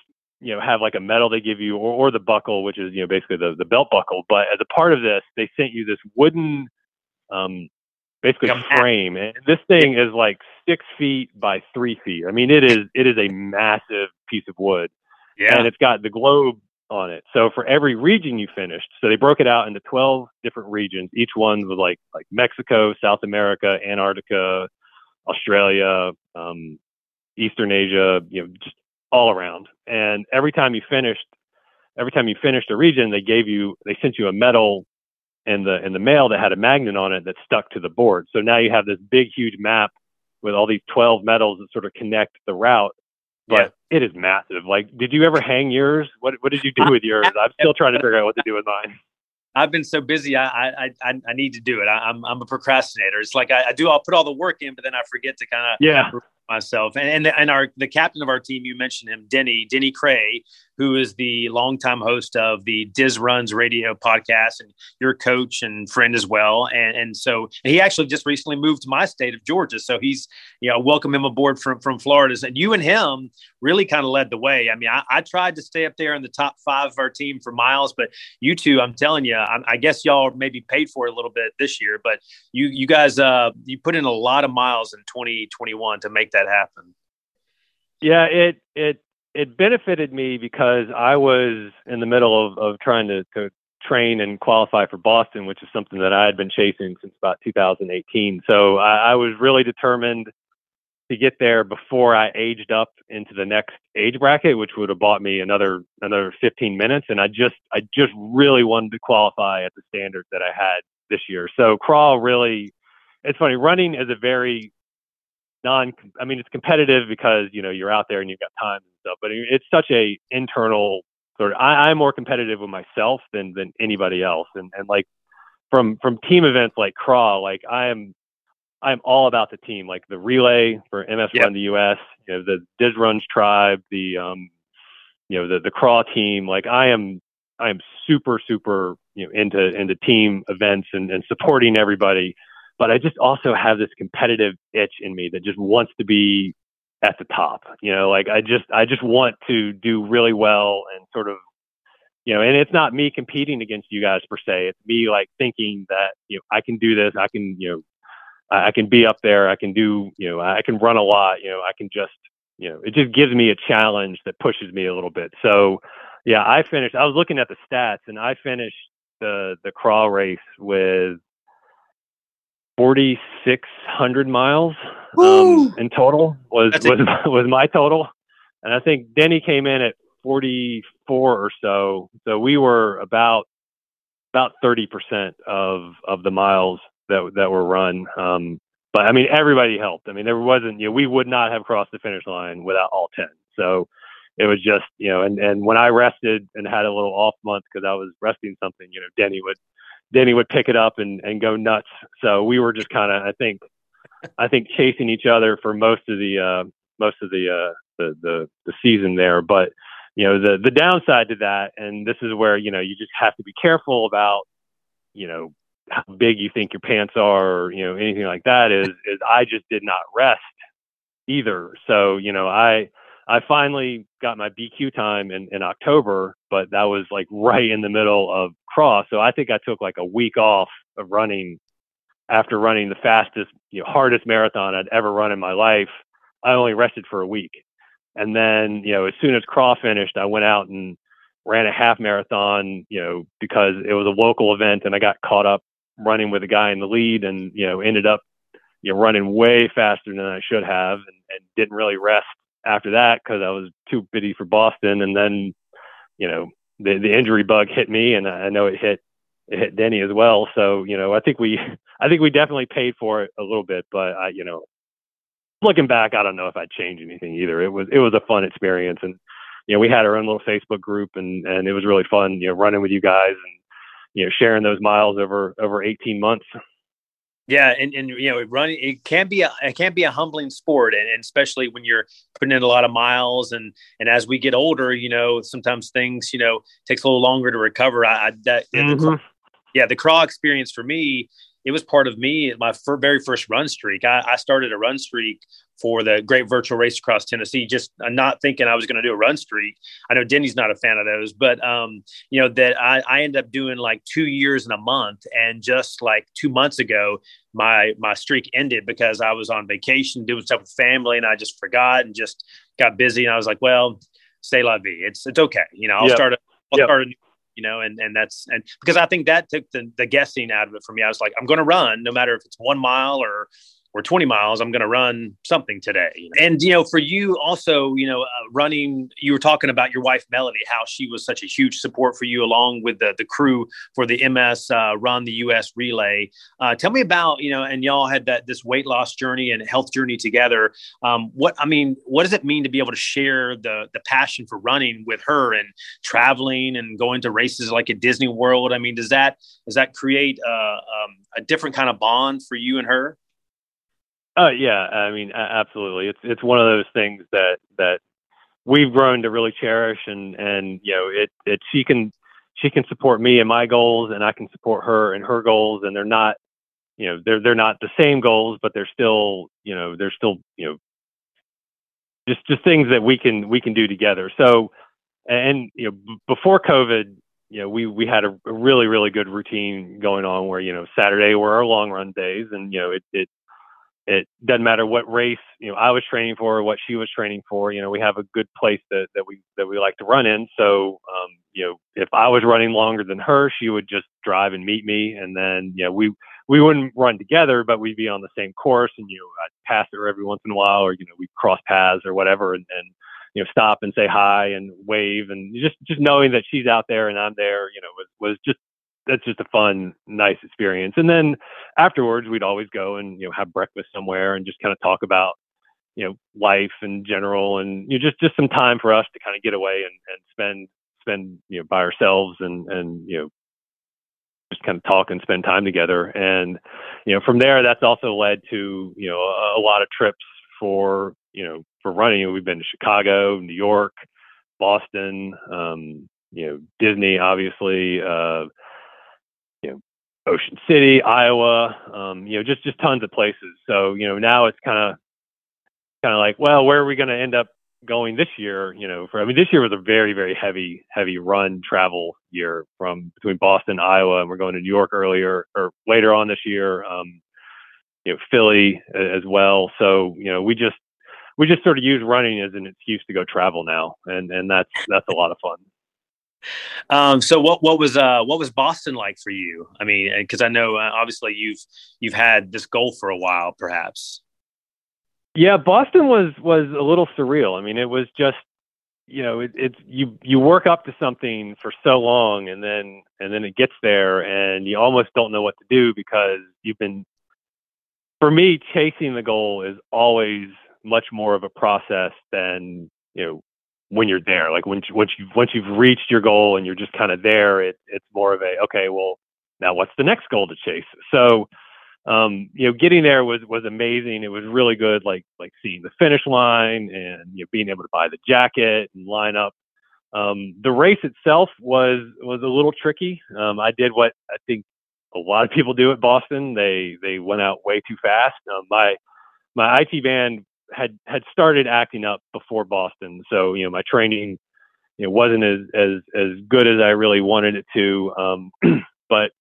you know have like a medal they give you or, or the buckle which is you know basically the, the belt buckle but as a part of this they sent you this wooden um basically like frame and this thing is like six feet by three feet i mean it is it is a massive piece of wood yeah and it's got the globe on it so for every region you finished so they broke it out into 12 different regions each one was like like mexico south america antarctica australia um eastern asia you know just all around. And every time you finished, every time you finished a region, they gave you, they sent you a medal in the in the mail that had a magnet on it that stuck to the board. So now you have this big, huge map with all these 12 medals that sort of connect the route. But yeah. it is massive. Like, did you ever hang yours? What What did you do with yours? I'm still trying to figure out what to do with mine. I've been so busy. I I I, I need to do it. I, am I'm, I'm a procrastinator. It's like I, I, do. I'll put all the work in, but then I forget to kind of yeah myself. And and, and our the captain of our team, you mentioned him, Denny Denny Krahe, who is the longtime host of the Diz Runs radio podcast and your coach and friend as well. And and so and he actually just recently moved to my state of Georgia. So he's, you know, welcome him aboard from, from Florida. And you and him really kind of led the way. I mean, I, I tried to stay up there in the top five of our team for miles, but you two, I'm telling you, I, I guess y'all maybe paid for it a little bit this year, but you, you guys, uh, you put in a lot of miles in 2021 to make that happen. Yeah, it, it, it benefited me because I was in the middle of, of trying to, to train and qualify for Boston, which is something that I had been chasing since about 2018. So I, I was really determined to get there before I aged up into the next age bracket, which would have bought me another another 15 minutes. And I just I just really wanted to qualify at the standards that I had this year. So CRAW really, it's funny. Running is a very non i mean it's competitive because you know you're out there and you've got time and stuff but it's such a internal sort of I, i'm more competitive with myself than than anybody else and and like from from team events like CRAW like i am i'm all about the team like the relay for ms yep. run the us you know the diz runs tribe the um you know the the CRAW team like i am i am super super you know into into team events and and supporting everybody but I just also have this competitive itch in me that just wants to be at the top. You know, like I just I just want to do really well and sort of you know, and it's not me competing against you guys per se. It's me like thinking that, you know, I can do this, I can, you know, I can be up there, I can do, you know, I can run a lot, you know, I can just, you know, it just gives me a challenge that pushes me a little bit. So yeah, I finished I was looking at the stats and I finished the the CRAW race with 4,600 miles um, in total was was, was my total, and I think Denny came in at 44 or so. So we were about about 30 percent of of the miles that that were run. Um, but I mean, everybody helped. I mean, there wasn't you know we would not have crossed the finish line without all 10. So it was just you know, and and when I rested and had a little off month because I was resting something, you know, Denny would Denny would pick it up and, and go nuts. So we were just kind of, I think, I think chasing each other for most of the uh, most of the, uh, the the the season there. But you know, the the downside to that, and this is where you know you just have to be careful about you know how big you think your pants are, or you know anything like that. Is is I just did not rest either. So you know I I finally got my BQ time in, in October, but that was like right in the middle of cross. So I think I took like a week off of running after running the fastest, you know, hardest marathon I'd ever run in my life. I only rested for a week. And then, you know, as soon as craw finished, I went out and ran a half marathon, you know, because it was a local event and I got caught up running with a guy in the lead and, you know, ended up, you know, running way faster than I should have and, and didn't really rest after that because I was too busy for Boston. And then you know, the the injury bug hit me, and I know it hit it hit Denny as well. So you know, I think we I think we definitely paid for it a little bit, but I you know, looking back, I don't know if I'd change anything either. It was it was a fun experience, and you know, we had our own little Facebook group, and and it was really fun, you know, running with you guys and you know sharing those miles over over 18 months. Yeah, and, and you know, running it can be a it can be a humbling sport, and, and, especially when you're putting in a lot of miles, and and as we get older, you know, sometimes things you know takes a little longer to recover. I, I that mm-hmm. the, yeah, the CRAW experience for me, it was part of me my fir- very first run streak. I, I started a run streak for the Great Virtual Race across Tennessee. Just uh, not thinking I was going to do a run streak. I know Denny's not a fan of those, but um, you know that I, I end up doing like two years and a month, and just like two months ago, my my streak ended because I was on vacation doing stuff with family, and I just forgot and just got busy, and I was like, well, stay la vie. It's it's okay. You know, I'll yep. start. A, I'll yep. start a new you know, and and that's and because I think that took the, the guessing out of it for me. I was like, I'm going to run no matter if it's one mile or or 20 miles i'm going to run something today and you know for you also you know uh, running you were talking about your wife melody how she was such a huge support for you along with the, the crew for the ms uh, run the us relay. Uh, tell me about you know and y'all had that this weight loss journey and health journey together. Um, what i mean what does it mean to be able to share the the passion for running with her and traveling and going to races like at disney world? I mean does that does that create a, uh, um, a different kind of bond for you and her uh, yeah, I mean, absolutely. It's it's one of those things that that we've grown to really cherish, and and you know, it it she can she can support me and my goals, and I can support her and her goals, and they're not, you know, they're they're not the same goals, but they're still, you know, they're still, you know, just just things that we can we can do together. So, and you know, b- before COVID, you know, we we had a, a really really good routine going on where you know Saturday were our long run days, and you know, it it it doesn't matter what race you know I was training for or what she was training for. You know, we have a good place that, that we that we like to run in. So um, you know, if I was running longer than her, she would just drive and meet me, and then you know we we wouldn't run together, but we'd be on the same course, and you know I'd pass her every once in a while, or you know we'd cross paths or whatever, and, and you know stop and say hi and wave, and just just knowing that she's out there and I'm there, you know, was was just that's just a fun, nice experience. And then afterwards, we'd always go and you know have breakfast somewhere and just kind of talk about you know life in general and you know, just just some time for us to kind of get away and, and spend spend you know by ourselves and and you know just kind of talk and spend time together. And you know from there, that's also led to you know a, a lot of trips for you know for running. We've been to Chicago, New York, Boston. Um, you know Disney, obviously. Uh, Ocean City, Iowa, um, you know, just just tons of places. So you know, now it's kind of kind of like, well, where are we going to end up going this year? You know, for I mean, this year was a very very heavy heavy run travel year from between Boston, Iowa, and we're going to New York earlier or later on this year. Um, you know, Philly as well. So you know, we just we just sort of use running as an excuse to go travel now, and and that's that's a lot of fun. Um, so what what was uh, what was Boston like for you? I mean, because I know uh, obviously you've you've had this goal for a while, perhaps. Yeah, Boston was was a little surreal. I mean, it was just you know it, it's you you work up to something for so long, and then and then it gets there, and you almost don't know what to do because you've been. For me, chasing the goal is always much more of a process than you know when you're there. Like once once you once you've reached your goal and you're just kind of there, it, it's more of a okay, well now what's the next goal to chase? So um, you know, getting there was was amazing. It was really good, like like seeing the finish line and you know being able to buy the jacket and line up. Um, the race itself was was a little tricky. Um, I did what I think a lot of people do at Boston. They they went out way too fast. Um, my my IT band had had started acting up before Boston, so you know my training know wasn't as as as good as I really wanted it to. Um, but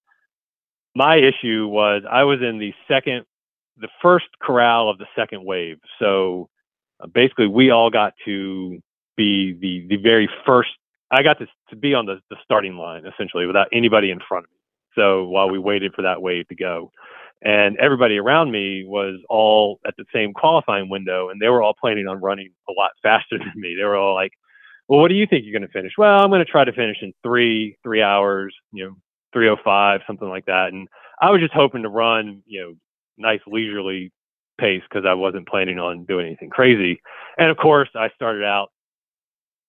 my issue was I was in the second, the first corral of the second wave. So uh, basically, we all got to be the the very first. I got to to be on the the starting line essentially without anybody in front of me. So while we waited for that wave to go, and everybody around me was all at the same qualifying window and they were all planning on running a lot faster than me they were all like well, what do you think you're going to finish? Well, I'm going to try to finish in three, three hours, you know, 305, something like that. And I was just hoping to run, you know, nice leisurely pace because I wasn't planning on doing anything crazy. And of course, I started out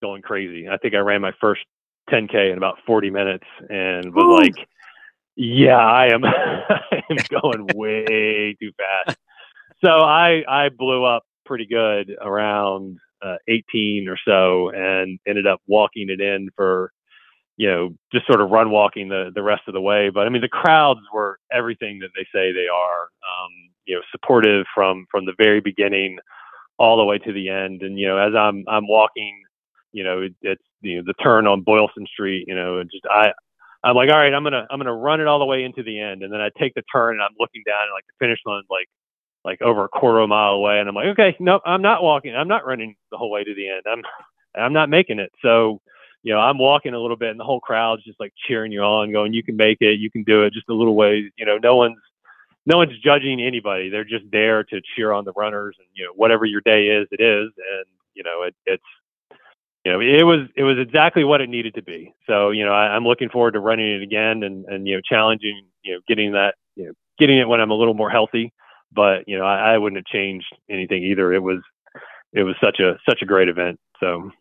going crazy. I think I ran my first 10K in about 40 minutes and was Ooh. like, yeah, I am, I am going way too fast. So I, I blew up pretty good around uh, 18 or so and ended up walking it in for you know just sort of run walking the the rest of the way but i mean the crowds were everything that they say they are um, you know supportive from from the very beginning all the way to the end and you know as i'm i'm walking you know it, it's you know the turn on boylston street you know just i i'm like all right i'm gonna i'm gonna run it all the way into the end and then i take the turn and i'm looking down and like the finish line's like like over a quarter of a mile away and I'm like, okay, no, I'm not walking. I'm not running the whole way to the end. I'm I'm not making it. So, you know, I'm walking a little bit and the whole crowd's just like cheering you on, going, You can make it, you can do it, just a little way. You know, no one's no one's judging anybody. They're just there to cheer on the runners and, you know, whatever your day is, it is. And, you know, it, it's you know, it was it was exactly what it needed to be. So, you know, I, I'm looking forward to running it again and, and you know, challenging, you know, getting that, you know, getting it when I'm a little more healthy but you know, I, I wouldn't have changed anything either. It was it was such a such a great event. So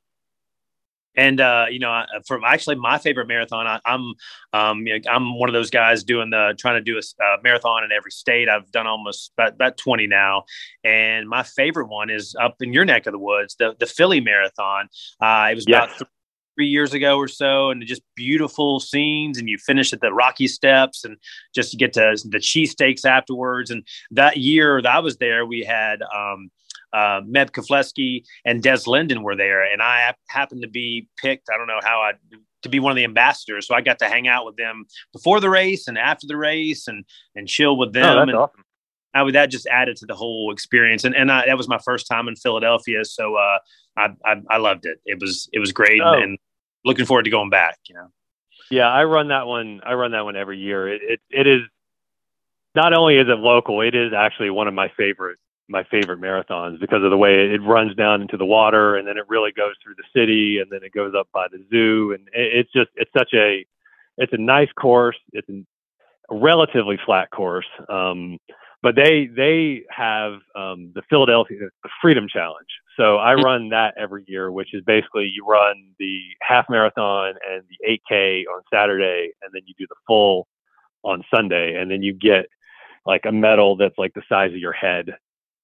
and uh, you know, from actually my favorite marathon, I, am um, you know, I'm one of those guys doing the trying to do a uh, marathon in every state. I've done almost about, about 20 now, and my favorite one is up in your neck of the woods, the the Philly Marathon. Uh, it was about th- three years ago or so, and just beautiful scenes. And you finish at the Rocky Steps, and just to get to the cheesesteaks afterwards. And that year that I was there, we had um, uh, Meb Keflezighi and Des Linden were there, and I happened to be picked. I don't know how I to be one of the ambassadors, so I got to hang out with them before the race and after the race, and and chill with them. Oh, and, awesome. I would that just added to the whole experience, and and I, that was my first time in Philadelphia, so uh, I, I, I loved it. It was it was great, oh. and looking forward to going back. You know. Yeah, I run that one. I run that one every year. It it, it is not only is it local, it is actually one of my favorite my favorite marathons because of the way it runs down into the water and then it really goes through the city and then it goes up by the zoo and it's just it's such a it's a nice course. It's a relatively flat course. Um, but they they have um, the Philadelphia the Freedom Challenge. So I mm-hmm. run that every year, which is basically you run the half marathon and the 8K on Saturday, and then you do the full on Sunday, and then you get like a medal that's like the size of your head,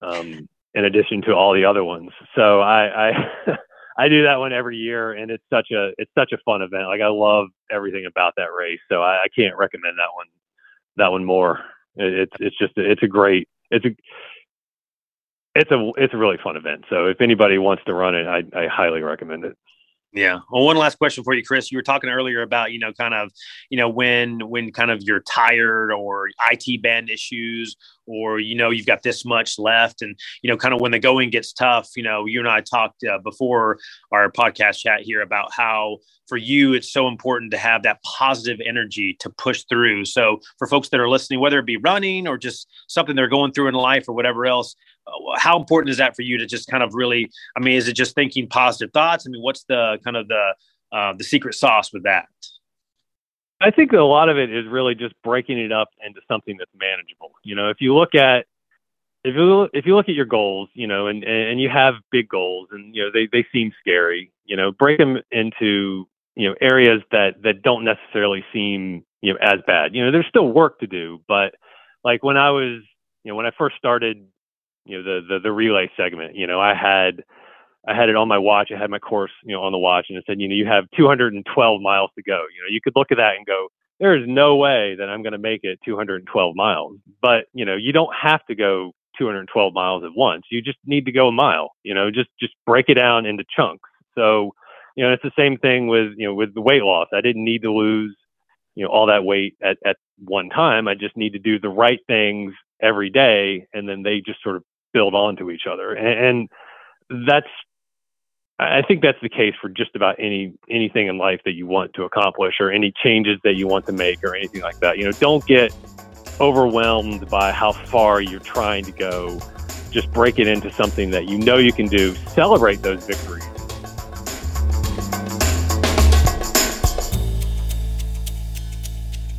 um, in addition to all the other ones. So I I, I do that one every year, and it's such a it's such a fun event. Like I love everything about that race, so I, I can't recommend that one that one more. It's it's just it's a great it's a it's a it's a really fun event. So if anybody wants to run it, I, I highly recommend it. Yeah. Well, one last question for you, Chris. You were talking earlier about, you know, kind of, you know, when when kind of you're tired or IT band issues or you know you've got this much left and you know kind of when the going gets tough you know you and i talked uh, before our podcast chat here about how for you it's so important to have that positive energy to push through so for folks that are listening whether it be running or just something they're going through in life or whatever else how important is that for you to just kind of really i mean is it just thinking positive thoughts i mean what's the kind of the uh, the secret sauce with that I think a lot of it is really just breaking it up into something that's manageable. You know, if you look at if you if you look at your goals, you know, and and you have big goals, and you know they they seem scary. You know, break them into you know areas that that don't necessarily seem you know as bad. You know, there's still work to do, but like when I was you know when I first started you know the the, the relay segment, you know, I had I had it on my watch. I had my course, you know, on the watch, and it said, you know, you have 212 miles to go. You know, you could look at that and go, there is no way that I'm going to make it 212 miles. But you know, you don't have to go 212 miles at once. You just need to go a mile. You know, just just break it down into chunks. So, you know, it's the same thing with you know with the weight loss. I didn't need to lose you know all that weight at at one time. I just need to do the right things every day, and then they just sort of build onto each other. and, and that's I think that's the case for just about any anything in life that you want to accomplish or any changes that you want to make or anything like that. You know, don't get overwhelmed by how far you're trying to go. Just break it into something that you know you can do. Celebrate those victories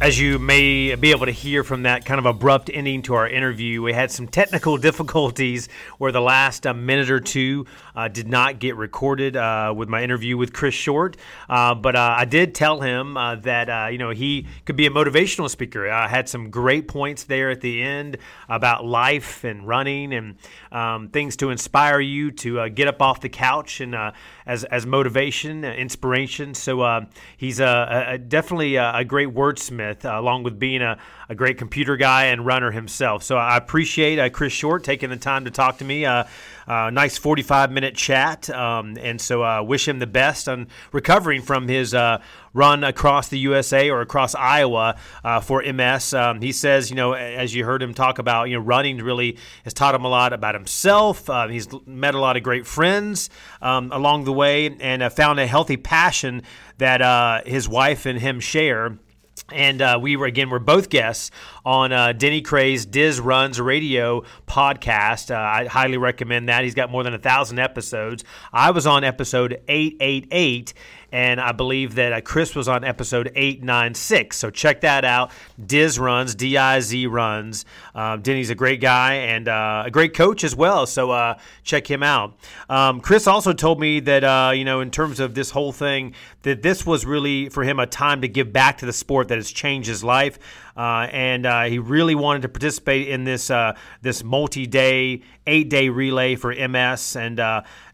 As you may be able to hear from that kind of abrupt ending to our interview, we had some technical difficulties where the last uh, minute or two uh, did not get recorded uh, with my interview with Chris Short. Uh, but uh, I did tell him uh, that you know he could be a motivational speaker. I had some great points there at the end about life and running and um, things to inspire you to get up off the couch and as as motivation, inspiration. So he's a, a definitely a, a great wordsmith Uh, along with being a, a great computer guy and runner himself. So I appreciate uh, Chris Short taking the time to talk to me. Uh, uh nice 45 minute chat. Um, and so I uh, wish him the best on recovering from his uh, run across the USA or across Iowa for MS. Um, he says, you know, as you heard him talk about, you know, running really has taught him a lot about himself. he's met a lot of great friends um, along the way and found a healthy passion that his wife and him share and uh, we were again we're both guests on uh, Denny Krahe's Diz Runs Radio podcast. Uh, I highly recommend that. He's got more than a thousand episodes. I was on episode eight eight eight, and I believe that uh, Chris was on episode 896. So check that out. Diz runs, D I Z runs. Um, Denny's a great guy and uh, a great coach as well. So uh, check him out. Um, Chris also told me that, uh, you know, in terms of this whole thing, that this was really for him a time to give back to the sport that has changed his life. Uh, and uh, he really wanted to participate in this uh, this multi-day, eight-day relay for MS, and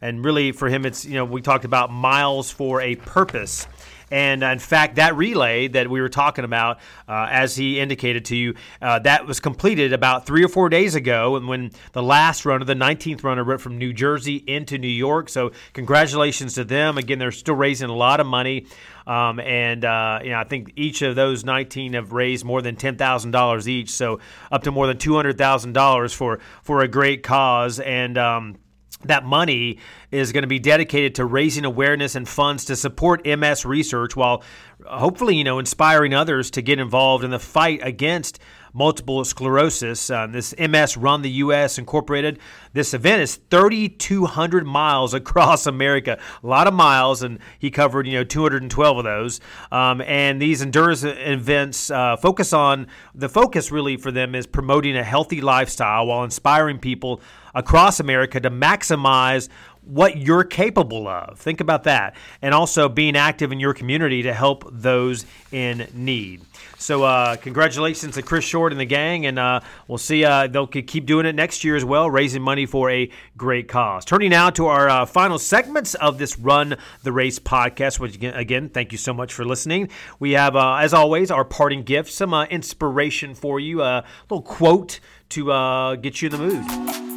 and really for him, it's you know we talked about miles for a purpose. And uh, in fact, that relay that we were talking about, uh, as he indicated to you, uh, that was completed about three or four days ago. And when the last runner, the 19th runner, went from New Jersey into New York. So, congratulations to them. Again, they're still raising a lot of money. Um, and uh, you know, I think each of those 19 have raised more than $10,000 each, so up to more than $200,000 for for a great cause. And um, that money is going to be dedicated to raising awareness and funds to support MS research while hopefully, you know, inspiring others to get involved in the fight against multiple sclerosis. Uh, this MS Run the U.S. Incorporated. This event is 3,200 miles across America, a lot of miles, and he covered you know 212 of those. Um, and these endurance events uh, focus on the focus really for them is promoting a healthy lifestyle while inspiring people across America to maximize what you're capable of. Think about that. And also being active in your community to help those in need. So, uh, congratulations to Chris Short and the gang, and uh, we'll see. Uh, they'll keep doing it next year as well, raising money for a great cause. Turning now to our uh, final segments of this Run the Race podcast, which again, thank you so much for listening. We have, uh, as always, our parting gift, some uh, inspiration for you, a little quote to get you in the mood.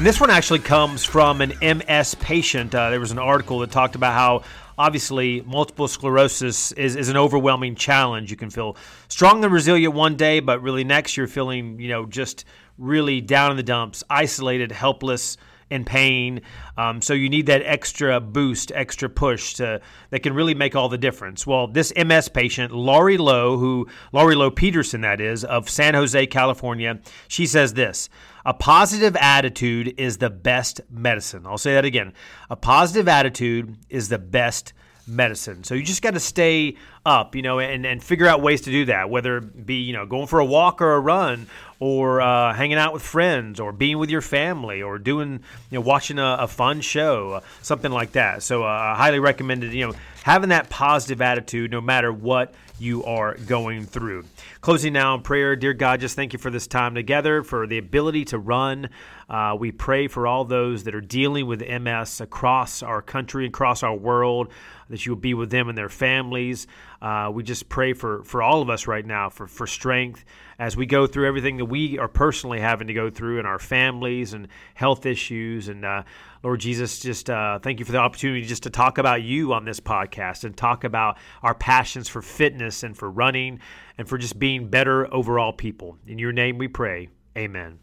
And this one actually comes from an MS patient. Uh, there was an article that talked about how obviously multiple sclerosis is, is an overwhelming challenge. You can feel strong and resilient one day, but really next you're feeling, you know, just really down in the dumps, isolated, helpless, in pain. Um, so you need that extra boost, extra push to that can really make all the difference. Well, this MS patient, Laurie Lowe, who Laurie Lowe Peterson, that is, of San Jose, California, she says this. A positive attitude is the best medicine. I'll say that again. A positive attitude is the best medicine. So you just got to stay up, you know, and, and figure out ways to do that, whether it be, you know, going for a walk or a run or uh, hanging out with friends or being with your family or doing, you know, watching a, a fun show, uh, something like that. So uh, I highly recommended, you know, having that positive attitude no matter what you are going through. Closing now in prayer, dear God, just thank you for this time together, for the ability to run. Uh, we pray for all those that are dealing with MS across our country, across our world, that you will be with them and their families. Uh, we just pray for, for all of us right now for, for strength as we go through everything that we are personally having to go through in our families and health issues. And uh, Lord Jesus, just uh, thank you for the opportunity just to talk about you on this podcast and talk about our passions for fitness and for running and for just being better overall people. In your name we pray. Amen.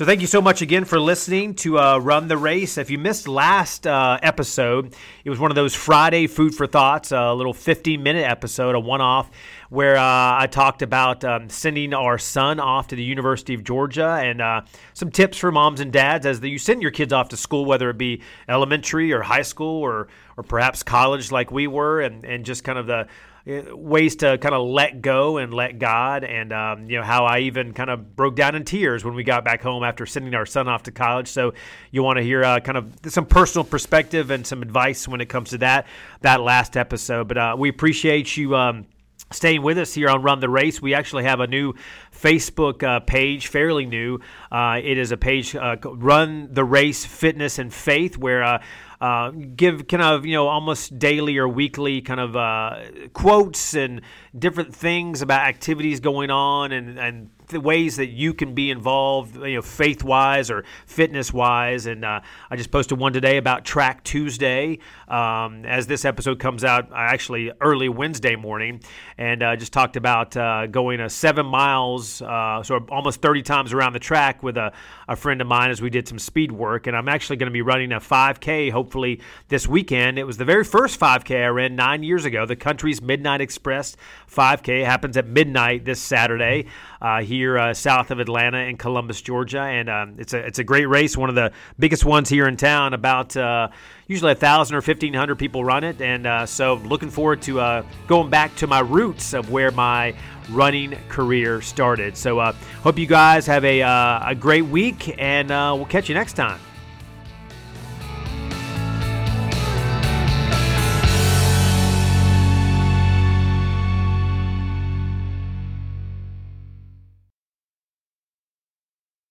So thank you so much again for listening to uh, Run the Race. If you missed last uh, episode, it was one of those Friday food for thoughts, a little 15 minute episode, a one off, where uh, I talked about um, sending our son off to the University of Georgia and uh, some tips for moms and dads as you send your kids off to school, whether it be elementary or high school or or perhaps college like we were, and, and just kind of the ways to kind of let go and let God, and um, you know how I even kind of broke down in tears when we got back home after sending our son off to college. So you want to hear uh, kind of some personal perspective and some advice when it comes to that that last episode. But uh, we appreciate you. Um, staying with us here on Run the Race. We actually have a new Facebook uh, page, fairly new. Uh, it is a page, uh, Run the Race Fitness and Faith, where uh, give kind of you know almost daily or weekly kind of uh, quotes and different things about activities going on and and the ways that you can be involved, you know, faith wise or fitness wise. And uh, I just posted one today about Track Tuesday. Um, as this episode comes out, actually early Wednesday morning, and uh, just talked about uh, going a seven miles, uh, so almost 30 times around the track with a, a friend of mine as we did some speed work. And I'm actually going to be running a 5K hopefully this weekend. It was the very first 5K I ran nine years ago, the country's Midnight Express 5K. happens at midnight this Saturday uh, here uh, south of Atlanta in Columbus, Georgia, and um, it's a it's a great race, one of the biggest ones here in town. About uh, usually a thousand or fifteen hundred people run it, and uh, so looking forward to uh, going back to my roots of where my running career started. So uh, hope you guys have a a great week, and we'll catch you next time.